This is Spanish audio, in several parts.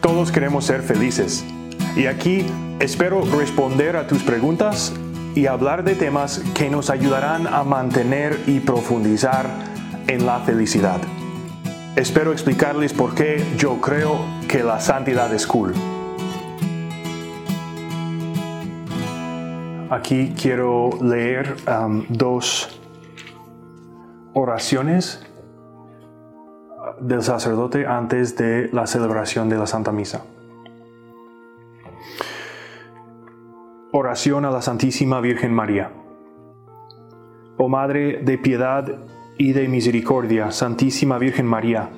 Todos queremos ser felices. Y aquí espero responder a tus preguntas y hablar de temas que nos ayudarán a mantener y profundizar en la felicidad. Espero explicarles por qué yo creo que la santidad es cool. Aquí quiero leer um, dos oraciones del sacerdote antes de la celebración de la Santa Misa. Oración a la Santísima Virgen María. Oh Madre de piedad y de misericordia, Santísima Virgen María,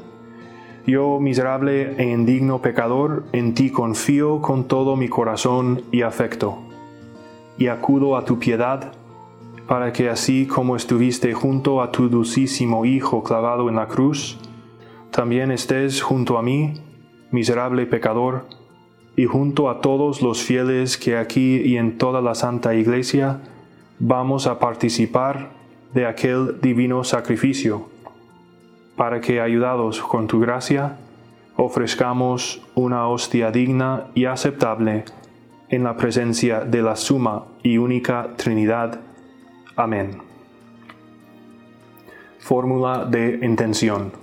yo, miserable e indigno pecador, en ti confío con todo mi corazón y afecto, y acudo a tu piedad, para que así como estuviste junto a tu dulcísimo Hijo clavado en la cruz, también estés junto a mí, miserable pecador, y junto a todos los fieles que aquí y en toda la Santa Iglesia vamos a participar de aquel divino sacrificio, para que, ayudados con tu gracia, ofrezcamos una hostia digna y aceptable en la presencia de la suma y única Trinidad. Amén. Fórmula de intención.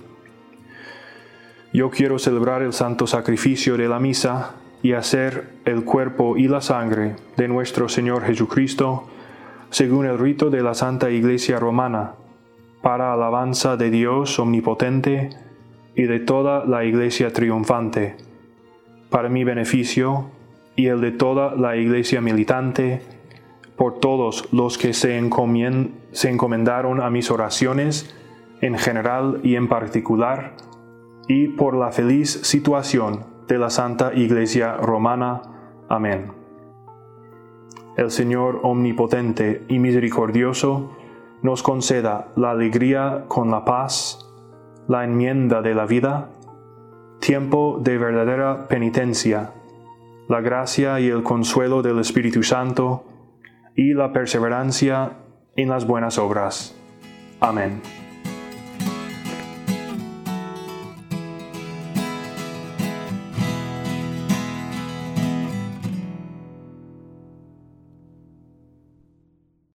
Yo quiero celebrar el santo sacrificio de la misa y hacer el cuerpo y la sangre de nuestro Señor Jesucristo según el rito de la Santa Iglesia Romana, para alabanza de Dios omnipotente y de toda la Iglesia triunfante, para mi beneficio y el de toda la Iglesia militante, por todos los que se, encomendaron a mis oraciones, en general y en particular, y por la feliz situación de la Santa Iglesia Romana. Amén. El Señor Omnipotente y Misericordioso nos conceda la alegría con la paz, la enmienda de la vida, tiempo de verdadera penitencia, la gracia y el consuelo del Espíritu Santo y la perseverancia en las buenas obras. Amén.